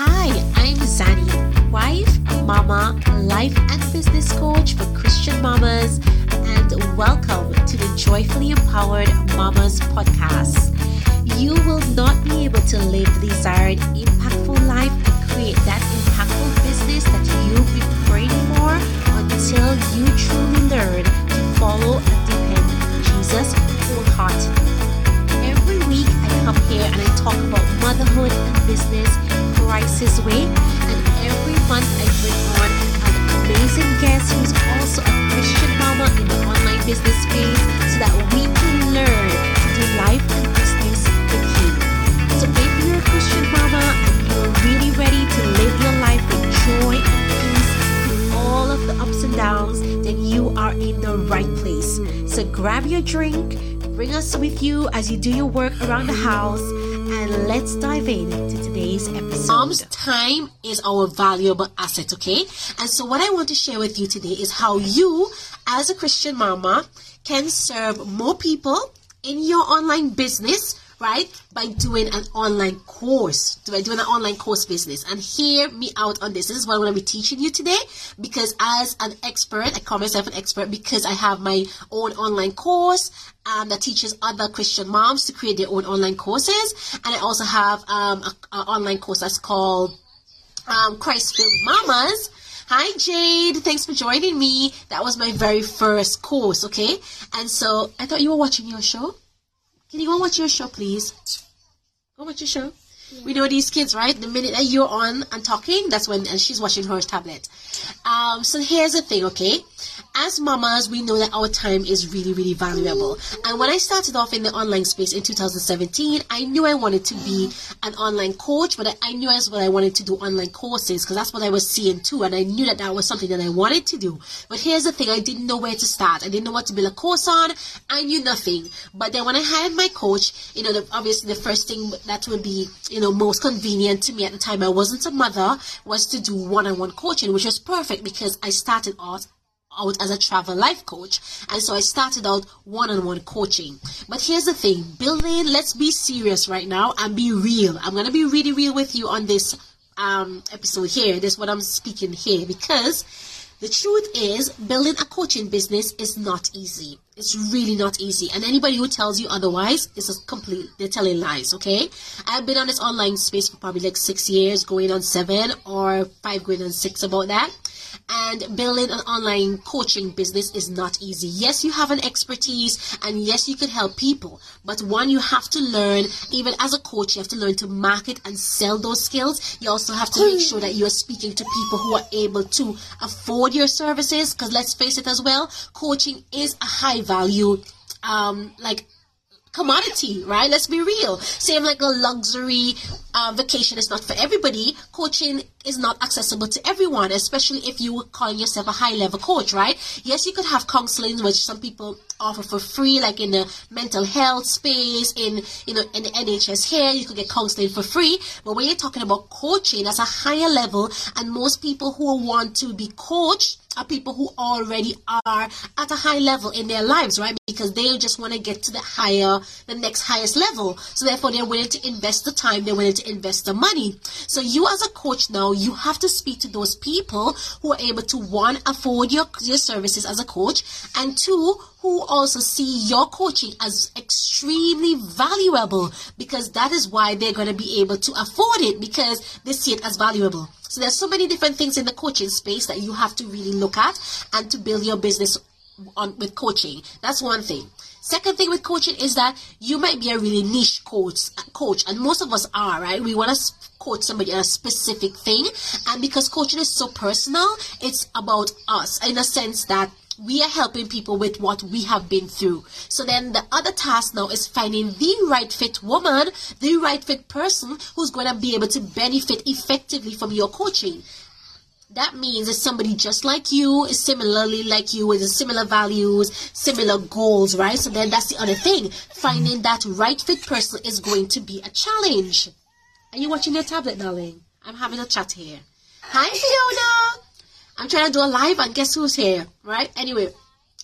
Hi, I'm Zanny, wife, mama, life and business coach for Christian mamas, and welcome to the Joyfully Empowered Mamas podcast. You will not be able to live the desired, impactful life and create that impactful business that you've been praying for until you truly learn to follow and depend Jesus wholeheartedly. Every week, I come here and I talk about motherhood and business crisis way, and every month I bring on an amazing guest who's also a Christian mama in the online business space so that we can learn to life and business with you. So if you're a Christian mama and you're really ready to live your life with joy and peace through all of the ups and downs, then you are in the right place. So grab your drink, bring us with you as you do your work around the house, and let's dive into today's episode. Mom's time is our valuable asset, okay? And so, what I want to share with you today is how you, as a Christian mama, can serve more people in your online business right? By doing an online course, by doing an online course business. And hear me out on this. This is what I'm going to be teaching you today because as an expert, I call myself an expert because I have my own online course um, that teaches other Christian moms to create their own online courses. And I also have um, an online course that's called um, Christ-Filled Mamas. Hi Jade, thanks for joining me. That was my very first course, okay? And so I thought you were watching your show. Can you go and watch your show, please? Go watch your show. We know these kids, right? The minute that you're on and talking, that's when and she's watching her tablet. Um, so here's the thing, okay? As mamas, we know that our time is really, really valuable. And when I started off in the online space in 2017, I knew I wanted to be an online coach, but I knew as well I wanted to do online courses because that's what I was seeing too. And I knew that that was something that I wanted to do. But here's the thing I didn't know where to start. I didn't know what to build a course on. I knew nothing. But then when I hired my coach, you know, the, obviously the first thing that would be, you know, most convenient to me at the time, I wasn't a mother, was to do one on one coaching, which was perfect because I started out out as a travel life coach. And so i started out one-on-one coaching. But here's the thing. Building let's be serious right now and be real. I'm gonna be really real with you on this um, episode here this is what i'm speaking here because the truth is building a coaching business is not easy. It's really not easy. And anybody who tells you otherwise is a complete they're telling lies okay? I've been on this online space for probably like six years going on seven or five going on six about that and building an online coaching business is not easy. Yes, you have an expertise and yes, you can help people, but one, you have to learn, even as a coach, you have to learn to market and sell those skills. You also have to make sure that you are speaking to people who are able to afford your services because let's face it as well, coaching is a high value um like commodity, right? Let's be real. Same like a luxury uh, vacation is not for everybody. Coaching is not accessible to everyone, especially if you would call yourself a high level coach, right? Yes, you could have counseling, which some people offer for free, like in the mental health space, in you know, in the NHS here, you could get counseling for free. But when you're talking about coaching, that's a higher level, and most people who want to be coached are people who already are at a high level in their lives, right? Because they just want to get to the higher, the next highest level. So therefore, they're willing to invest the time, they're willing to invest the money. So you as a coach now, you have to speak to those people who are able to one, afford your, your services as a coach, and two, who also see your coaching as extremely valuable because that is why they're going to be able to afford it because they see it as valuable. So there's so many different things in the coaching space that you have to really look at and to build your business on with coaching. That's one thing. Second thing with coaching is that you might be a really niche coach, coach, and most of us are, right? We want to coach somebody on a specific thing, and because coaching is so personal, it's about us in a sense that we are helping people with what we have been through. So then the other task now is finding the right fit woman, the right fit person who's going to be able to benefit effectively from your coaching. That means it's somebody just like you, is similarly like you, with similar values, similar goals, right? So then that's the other thing. Finding that right fit person is going to be a challenge. Are you watching your tablet, darling? I'm having a chat here. Hi, Fiona. I'm trying to do a live and guess who's here, right? Anyway,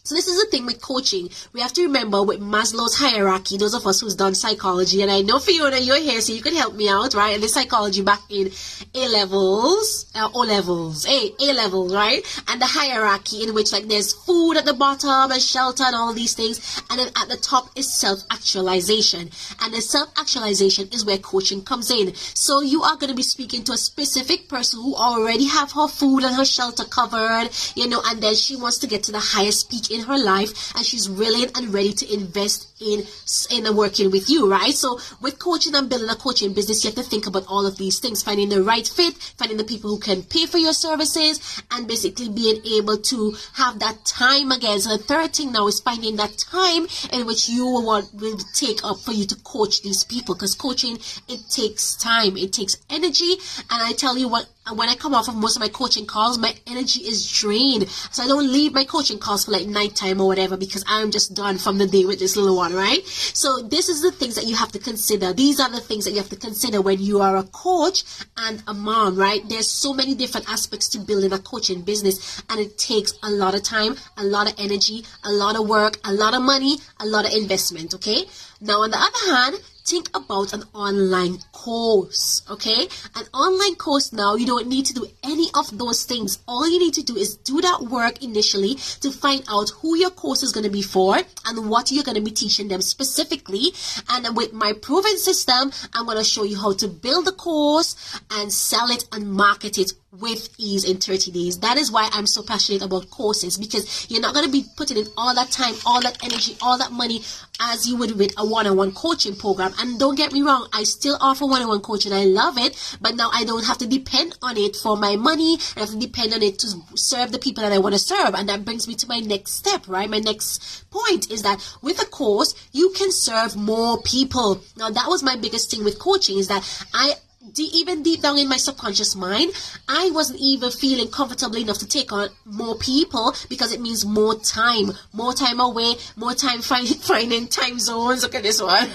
So this is the thing with coaching. We have to remember with Maslow's hierarchy, those of us who's done psychology, and I know Fiona, you're here, so you can help me out, right? And the psychology back in A levels, uh, O levels, A, A levels, right? And the hierarchy in which like there's food at the bottom and shelter and all these things. And then at the top is self-actualization. And the self-actualization is where coaching comes in. So you are going to be speaking to a specific person who already have her food and her shelter covered, you know, and then she wants to get to the highest peak in her life and she's willing and ready to invest in in working with you, right? So with coaching and building a coaching business, you have to think about all of these things: finding the right fit, finding the people who can pay for your services, and basically being able to have that time again. So the third thing now is finding that time in which you want will take up for you to coach these people, because coaching it takes time, it takes energy, and I tell you what and when I come off of most of my coaching calls, my energy is drained. So I don't leave my coaching calls for like nighttime or whatever because I'm just done from the day with this little one, right? So this is the things that you have to consider. These are the things that you have to consider when you are a coach and a mom, right? There's so many different aspects to building a coaching business and it takes a lot of time, a lot of energy, a lot of work, a lot of money, a lot of investment, okay? Now on the other hand, think about an online course okay? An online course now you don't need to do any of those things. All you need to do is do that work initially to find out who your course is going to be for and what you're going to be teaching them specifically. And with my proven system i'm going to show you how to build the course and sell it and market it with ease in 30 days. That is why I'm so passionate about courses because you're not going to be putting in all that time, all that energy, all that money as you would with a one-on-one coaching program. And don't get me wrong, I still offer one-on-one coaching. I love it, but now I don't have to depend on it for my money. I have to depend on it to serve the people that I want to serve. And that brings me to my next step, right? My next point is that with a course, you can serve more people. Now that was my biggest thing with coaching is that I even deep down in my subconscious mind, I wasn't even feeling comfortable enough to take on more people because it means more time, more time away, more time find, finding time zones. Look at this one.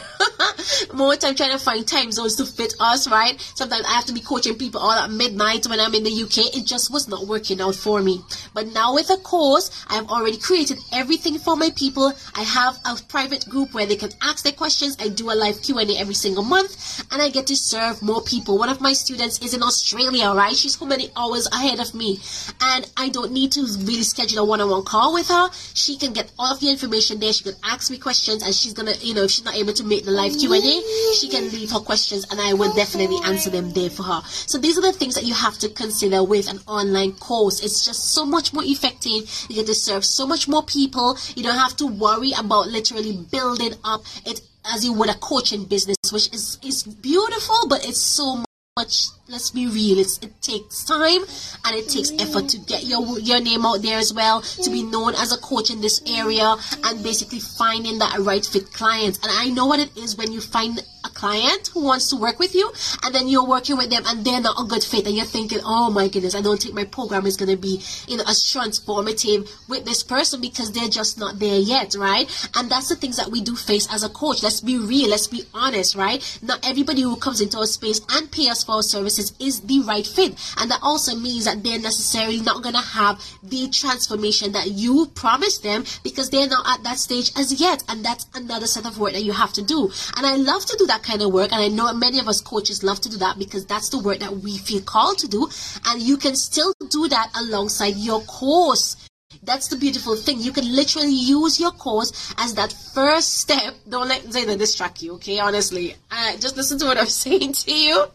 more time trying to find time zones to fit us, right? Sometimes I have to be coaching people all at midnight when I'm in the UK. It just was not working out for me. But now with a course, I've already created everything for my people. I have a private group where they can ask their questions. I do a live Q&A every single month and I get to serve more people people. One of my students is in Australia, right? She's so many hours ahead of me. And I don't need to really schedule a one-on-one call with her. She can get all of the information there. She can ask me questions and she's gonna, you know, if she's not able to make the live Q&A, she can leave her questions and I will definitely answer them there for her. So these are the things that you have to consider with an online course. It's just so much more effective. You get to serve so much more people. You don't have to worry about literally building up it as you would a coaching business, which is is beautiful, but it's so much let's be real. It's, it takes time and it takes effort to get your your name out there as well to be known as a coach in this area and basically finding that right fit clients and i know what it is when you find a client who wants to work with you and then you're working with them and they're not a good fit and you're thinking oh my goodness i don't think my program is going to be you know as transformative with this person because they're just not there yet right? And that's the things that we do face as a coach. Let's be real. Let's be honest right? Not everybody who comes into our space and pay us for our is the right fit and that also means that they're necessarily not going to have the transformation that you promised them because they're not at that stage as yet and that's another set of work that you have to do and i love to do that kind of work. And I know many of us coaches love to do that because that's the work that we feel called to do. And you can still do that alongside your course. That's the beautiful thing. You can literally use your course as that first step. Don't let Zayna distract you, okay? Honestly, uh, just listen to what I'm saying to you.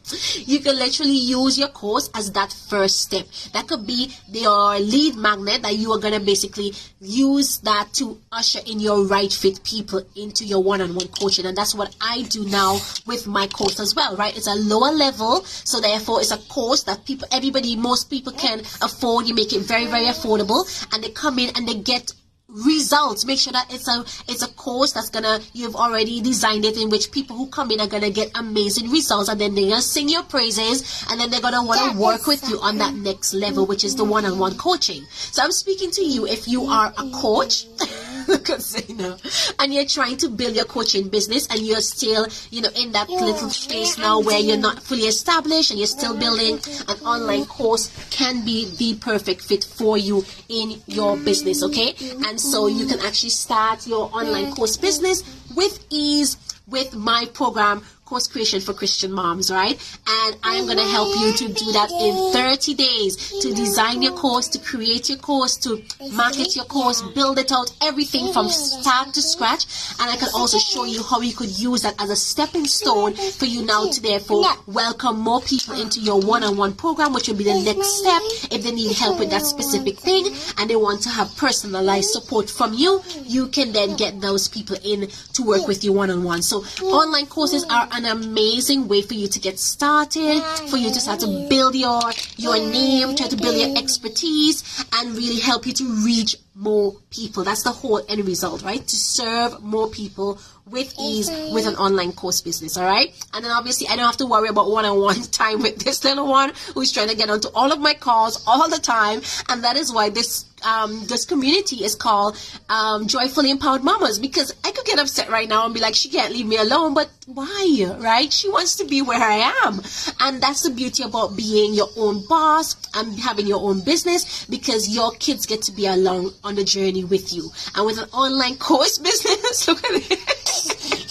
You can literally use your course as that first step. That could be your lead magnet that you are gonna basically use that to usher in your right fit people into your one-on-one coaching, and that's what I do now with my course as well. Right? It's a lower level, so therefore it's a course that people, everybody, most people can afford. You make it very, very affordable, and they come in and they get results. Make sure that it's a it's a course that's gonna you've already designed it in which people who come in are gonna get amazing results and then they're gonna sing your praises and then they're gonna want to work with you on that next level which is the one-on-one coaching. So i'm speaking to you if you are a coach Zaina. And you're trying to build your coaching business and you're still, you know, in that little space now where you're not fully established and you're still building an online course can be the perfect fit for you in your business, okay? Mm-hmm. And so you can actually start your online course business with ease with my program course creation for Christian moms, right? And I'm going to help you to do that in 30 days to design your course, to create your course, to market your course, build it out, everything from start to scratch. And I can also show you how you could use that as a stepping stone for you now to therefore welcome more people into your one-on-one program, which will be the next step if they need help with that specific thing and they want to have personalized support from you. You can then get those people in to work with you one-on-one. So online courses are an amazing way for you to get started, for you to start to build your your name, try to build your expertise, and really help you to reach more people. That's the whole end result, right? To serve more people with ease with an online course business, all right? And then obviously, I don't have to worry about one on one time with this little one who's trying to get onto all of my calls all the time. And that is why this um, this community is called um, Joyfully Empowered Mamas because I could get upset right now and be like, she can't leave me alone, but why, right? She wants to be where I am. And that's the beauty about being your own boss and having your own business because your kids get to be along on the journey with you. And with an online course business, look at it.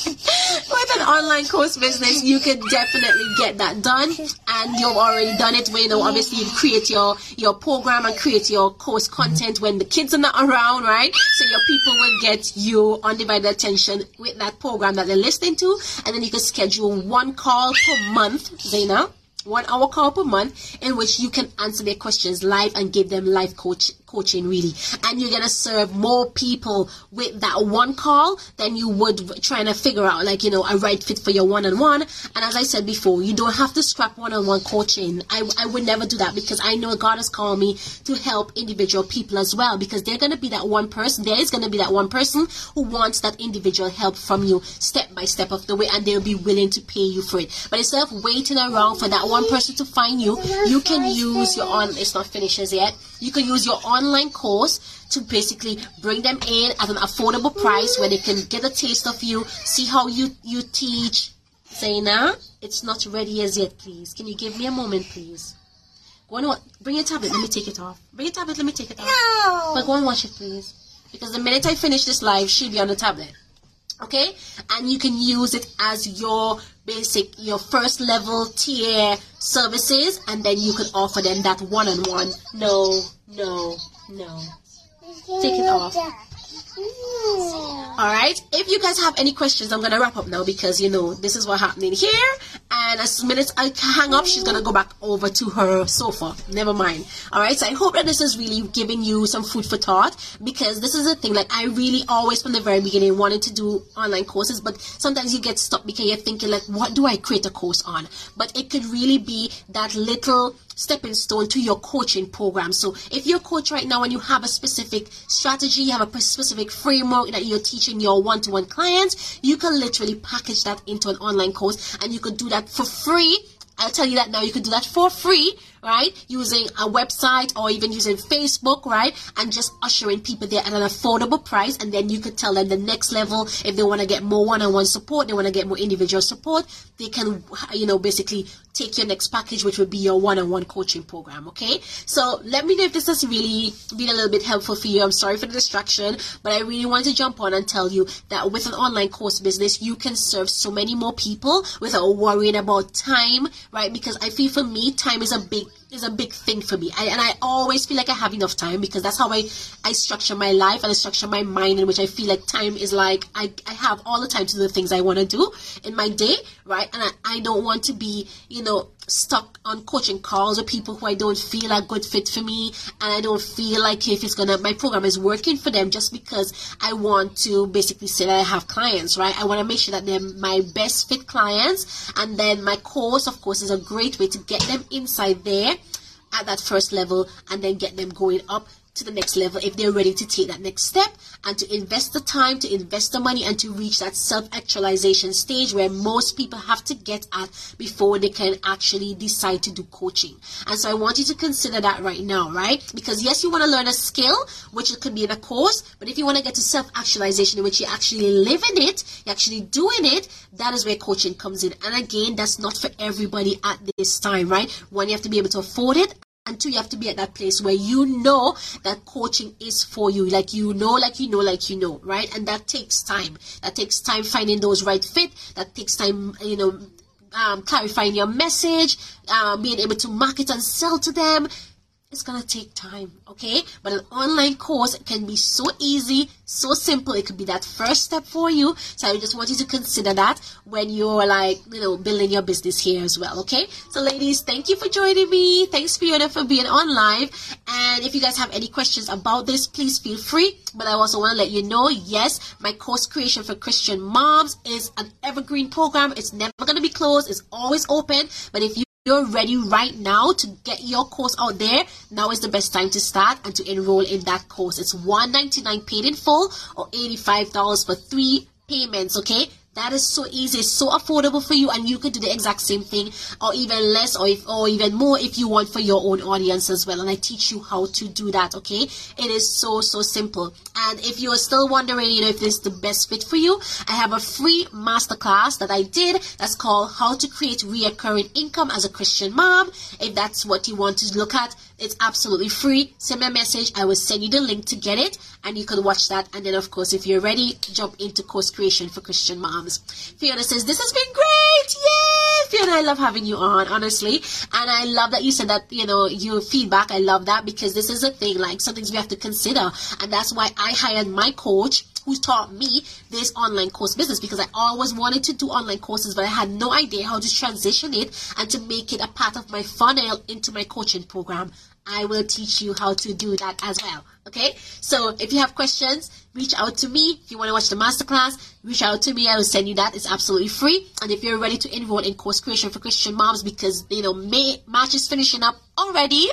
With an online course business, you can definitely get that done. And you've already done it where you know obviously you create your your program and create your course content when the kids are not around, right? So your people will get you undivided attention with that program that they're listening to, and then you can schedule one call per month, Zaina one hour call per month in which you can answer their questions live and give them life coach coaching really. And you're gonna serve more people with that one call than you would trying to figure out like you know a right fit for your one-on-one. And as i said before you don't have to scrap one-on-one coaching. I, I would never do that because i know god has called me to help individual people as well because they're gonna be that one person there is gonna be that one person who wants that individual help from you step by step of the way and they'll be willing to pay you for it. But instead of waiting around for that one person to find you you can use your on it's not finished yet. You can use your online course to basically bring them in at an affordable price where they can get a taste of you, see how you, you teach. Zaina, it's not ready as yet, please. Can you give me a moment, please? Go on, bring your tablet. Let me take it off. Bring your tablet. Let me take it off. No. But go and watch it, please. Because the minute I finish this live, she'll be on the tablet. Okay? And you can use it as your basic, your first level tier services, and then you can offer them that one on one. No, no, no. Take it off. All right. If you guys have any questions, I'm gonna wrap up now because you know this is what's happening here. And as soon as I hang up, she's gonna go back over to her sofa. Never mind. All right. So I hope that this is really giving you some food for thought because this is the thing. Like I really always from the very beginning wanted to do online courses, but sometimes you get stuck because you're thinking like, what do I create a course on? But it could really be that little stepping stone to your coaching program. So if you're a coach right now and you have a specific strategy, you have a specific framework that you're teaching your one-to-one clients, you can literally package that into an online course and you could do that for free. I'll tell you that now. You could do that for free right? Using a website or even using Facebook, right? And just ushering people there at an affordable price. And then you could tell them the next level if they want to get more one-on-one support, they want to get more individual support, they can, you know, basically take your next package, which would be your one-on-one coaching program. Okay. So let me know if this has really been a little bit helpful for you. I'm sorry for the distraction, but I really want to jump on and tell you that with an online course business, you can serve so many more people without worrying about time, right? Because I feel for me, time is a big is a big thing for me. I, and I always feel like I have enough time because that's how I, I structure my life and I structure my mind in which I feel like time is like I, I have all the time to do the things I want to do in my day, right? And I, I don't want to be, you know, stuck on coaching calls with people who I don't feel are good fit for me and I don't feel like if it's gonna my program is working for them just because I want to basically say that I have clients, right? I want to make sure that they're my best fit clients and then my course of course is a great way to get them inside there at that first level and then get them going up to the next level if they're ready to take that next step and to invest the time, to invest the money, and to reach that self actualization stage where most people have to get at before they can actually decide to do coaching. And so I want you to consider that right now, right? Because yes, you want to learn a skill, which it could be in a course, but if you want to get to self actualization in which you actually live in it, you're actually doing it, that is where coaching comes in. And again, that's not for everybody at this time, right? One, you have to be able to afford it and two you have to be at that place where you know that coaching is for you. Like you know like you know like you know right? And that takes time. That takes time finding those right fit. That takes time you know um, clarifying your message uh, being able to market and sell to them it's gonna take time, okay? But an online course can be so easy, so simple. It could be that first step for you. So I just want you to consider that when you're like, you know, building your business here as well, okay? So ladies, thank you for joining me. Thanks Fiona for being on live. And if you guys have any questions about this, please feel free. But I also want to let you know, yes, my course creation for Christian moms is an evergreen program. It's never gonna be closed. It's always open. But if you you're ready right now to get your course out there, now is the best time to start and to enroll in that course. It's 199 paid in full or $85 for three payments, okay? That is so easy, so affordable for you, and you could do the exact same thing, or even less, or if, or even more if you want for your own audience as well. And I teach you how to do that. Okay, it is so so simple. And if you are still wondering, you know, if this is the best fit for you, I have a free masterclass that I did. That's called How to Create Reoccurring Income as a Christian Mom. If that's what you want to look at, it's absolutely free. Send me a message. I will send you the link to get it, and you can watch that. And then, of course, if you're ready, jump into course creation for Christian moms. Fiona says, This has been great. Yay! Fiona, I love having you on, honestly. And I love that you said that, you know, your feedback. I love that because this is a thing, like some things we have to consider. And that's why I hired my coach who taught me this online course business because I always wanted to do online courses, but I had no idea how to transition it and to make it a part of my funnel into my coaching program. I will teach you how to do that as well. Okay, so if you have questions, reach out to me. If you want to watch the masterclass, reach out to me. I will send you that. It's absolutely free. And if you're ready to enroll in course creation for Christian moms, because you know May March is finishing up already.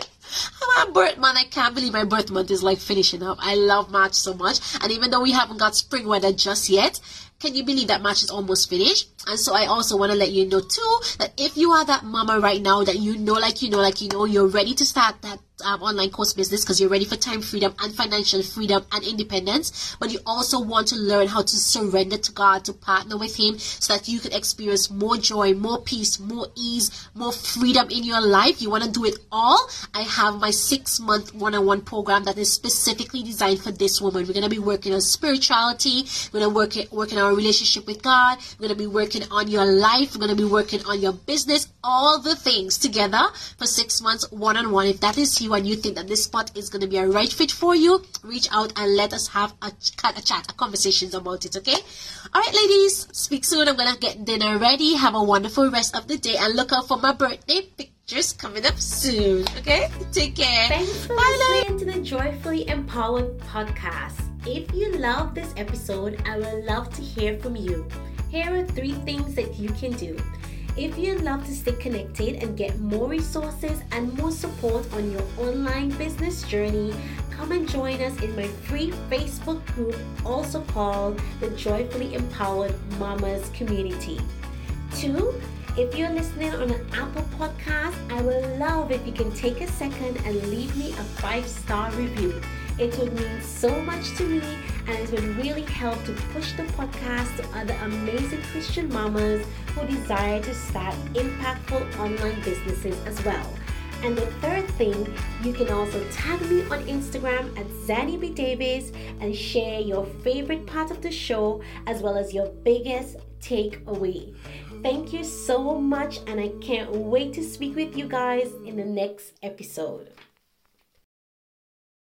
My birth month, I can't believe my birth month is like finishing up. I love March so much. And even though we haven't got spring weather just yet, can you believe that March is almost finished? And so I also want to let you know too that if you are that mama right now that you know, like you know, like you know, you're ready to start that um, online course business because you're ready for time freedom and financial freedom and independence, but you also want to learn how to surrender to God, to partner with Him, so that you can experience more joy, more peace, more ease, more freedom in your life. You want to do it all. I have my six month one on one program that is specifically designed for this woman. We're going to be working on spirituality, we're going to work, working on our relationship with God, we're going to be working on your life, we're going to be working on your business, all the things together for six months one on one. If that is you, and you think that this spot is going to be a right fit for you, reach out and let us have a, a chat, a conversations about it, okay? All right, ladies, speak soon. I'm going to get dinner ready. Have a wonderful rest of the day and look out for my birthday pictures coming up soon, okay? Take care. Thanks for Bye, listening to the Joyfully Empowered podcast. If you love this episode, I would love to hear from you. Here are three things that you can do. If you'd love to stay connected and get more resources and more support on your online business journey, come and join us in my free Facebook group, also called the Joyfully Empowered Mamas Community. Two, if you're listening on an Apple podcast, I would love if you can take a second and leave me a five star review. It would mean so much to me and it would really help to push the podcast to other amazing Christian mamas who desire to start impactful online businesses as well. And the third thing, you can also tag me on Instagram at Zanny B. Davis and share your favorite part of the show as well as your biggest takeaway. Thank you so much, and I can't wait to speak with you guys in the next episode.